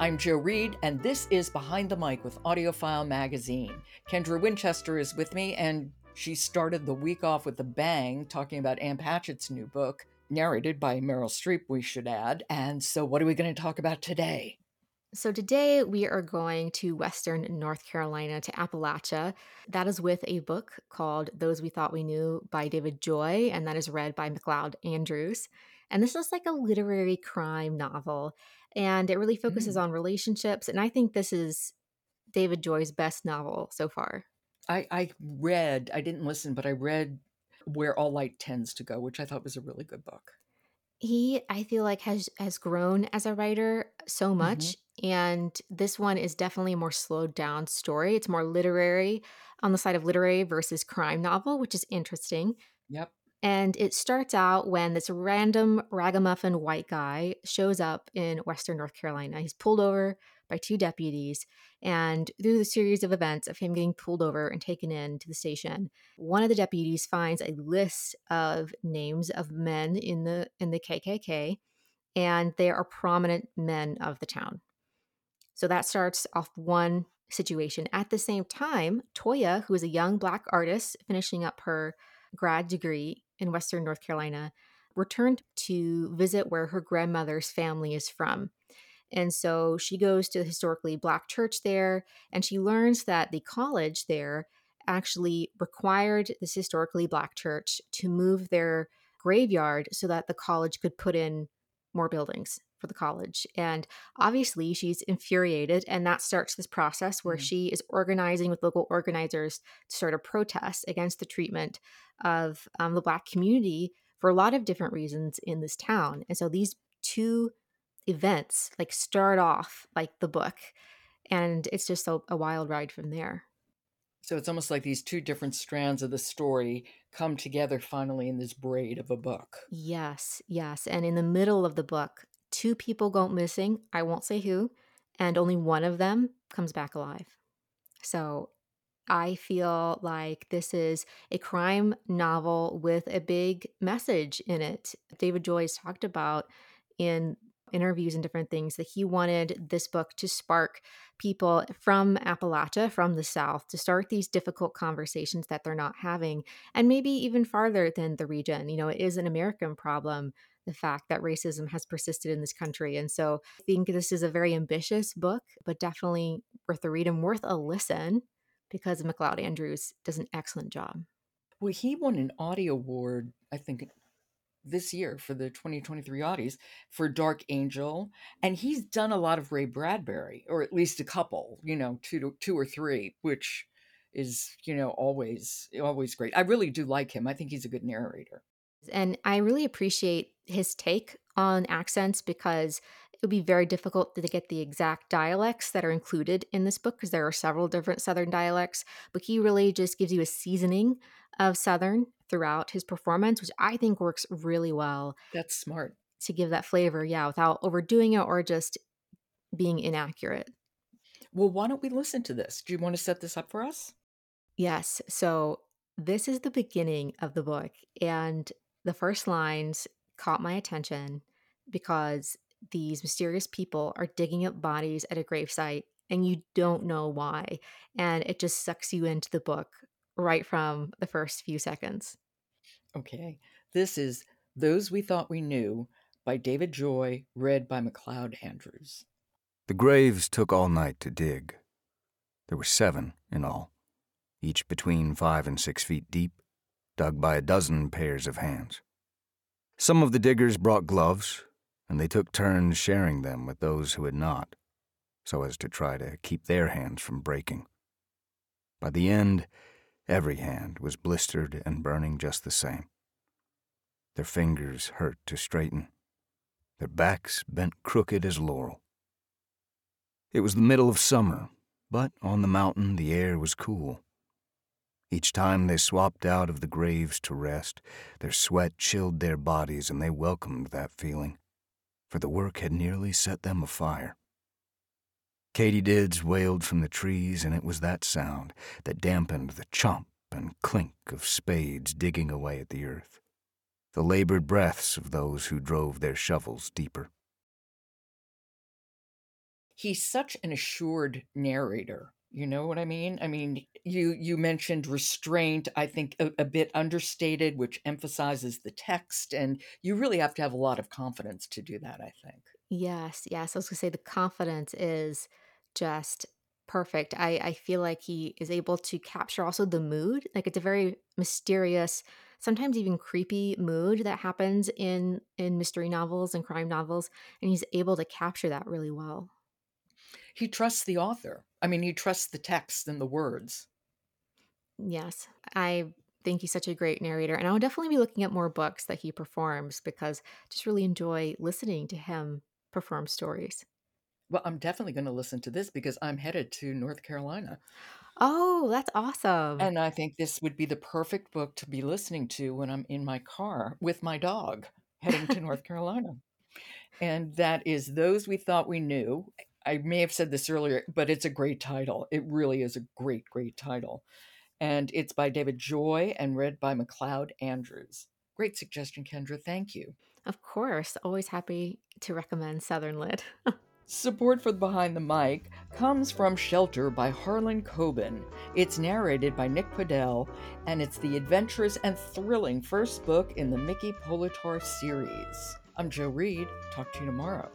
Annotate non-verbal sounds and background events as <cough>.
I'm Jo Reed, and this is Behind the Mic with AudioFile Magazine. Kendra Winchester is with me, and she started the week off with a bang talking about Ann Patchett's new book, narrated by Meryl Streep, we should add. And so, what are we going to talk about today? So, today we are going to Western North Carolina to Appalachia. That is with a book called Those We Thought We Knew by David Joy, and that is read by MacLeod Andrews. And this is like a literary crime novel and it really focuses mm. on relationships. And I think this is David Joy's best novel so far. I, I read, I didn't listen, but I read Where All Light Tends to Go, which I thought was a really good book. He, I feel like, has has grown as a writer so much, mm-hmm. and this one is definitely a more slowed down story. It's more literary on the side of literary versus crime novel, which is interesting. Yep. And it starts out when this random ragamuffin white guy shows up in Western North Carolina. He's pulled over by two deputies. And through the series of events of him getting pulled over and taken in to the station, one of the deputies finds a list of names of men in the in the KKK, and they are prominent men of the town. So that starts off one situation. At the same time, Toya, who is a young black artist finishing up her grad degree in Western North Carolina, returned to visit where her grandmother's family is from. And so she goes to the historically black church there, and she learns that the college there actually required this historically black church to move their graveyard so that the college could put in more buildings for the college. And obviously, she's infuriated, and that starts this process where mm-hmm. she is organizing with local organizers to start a protest against the treatment of um, the Black community for a lot of different reasons in this town. And so these two events like start off like the book, and it's just a, a wild ride from there. So it's almost like these two different strands of the story come together finally in this braid of a book. Yes, yes. And in the middle of the book, two people go missing. I won't say who, and only one of them comes back alive. So I feel like this is a crime novel with a big message in it. David Joy's talked about in interviews and different things that he wanted this book to spark people from Appalachia, from the South, to start these difficult conversations that they're not having, and maybe even farther than the region. You know, it is an American problem, the fact that racism has persisted in this country. And so I think this is a very ambitious book, but definitely worth a read and worth a listen because MacLeod Andrews does an excellent job. Well, he won an Audie Award, I think, this year for the 2023 Audies for Dark Angel, and he's done a lot of Ray Bradbury, or at least a couple, you know, two two or three, which is you know always always great. I really do like him. I think he's a good narrator. And I really appreciate his take on accents because it would be very difficult to get the exact dialects that are included in this book because there are several different Southern dialects. But he really just gives you a seasoning of Southern throughout his performance, which I think works really well. That's smart. To give that flavor, yeah, without overdoing it or just being inaccurate. Well, why don't we listen to this? Do you want to set this up for us? Yes. So, this is the beginning of the book, and the first lines caught my attention because these mysterious people are digging up bodies at a gravesite and you don't know why. And it just sucks you into the book right from the first few seconds. Okay. This is Those We Thought We Knew by David Joy, read by MacLeod Andrews. The graves took all night to dig. There were seven in all, each between five and six feet deep, dug by a dozen pairs of hands. Some of the diggers brought gloves, and they took turns sharing them with those who had not, so as to try to keep their hands from breaking. By the end, every hand was blistered and burning just the same. Their fingers hurt to straighten, their backs bent crooked as laurel. It was the middle of summer, but on the mountain the air was cool. Each time they swapped out of the graves to rest, their sweat chilled their bodies and they welcomed that feeling for the work had nearly set them afire. Katydids wailed from the trees, and it was that sound that dampened the chomp and clink of spades digging away at the earth, the labored breaths of those who drove their shovels deeper. he's such an assured narrator. You know what I mean? I mean, you you mentioned restraint. I think a, a bit understated, which emphasizes the text, and you really have to have a lot of confidence to do that. I think. Yes, yes. I was gonna say the confidence is just perfect. I I feel like he is able to capture also the mood. Like it's a very mysterious, sometimes even creepy mood that happens in in mystery novels and crime novels, and he's able to capture that really well. He trusts the author. I mean, he trusts the text and the words. Yes, I think he's such a great narrator, and I'll definitely be looking at more books that he performs because I just really enjoy listening to him perform stories. Well, I'm definitely going to listen to this because I'm headed to North Carolina. Oh, that's awesome. And I think this would be the perfect book to be listening to when I'm in my car with my dog heading to North <laughs> Carolina. And that is Those We Thought We Knew. I may have said this earlier, but it's a great title. It really is a great, great title. And it's by David Joy and read by MacLeod Andrews. Great suggestion, Kendra. Thank you. Of course, always happy to recommend Southern Lit. <laughs> Support for Behind the Mic comes from Shelter by Harlan Coben. It's narrated by Nick Podehl, and it's the adventurous and thrilling first book in the Mickey Bolitar series. I'm Jo Reed. Talk to you tomorrow.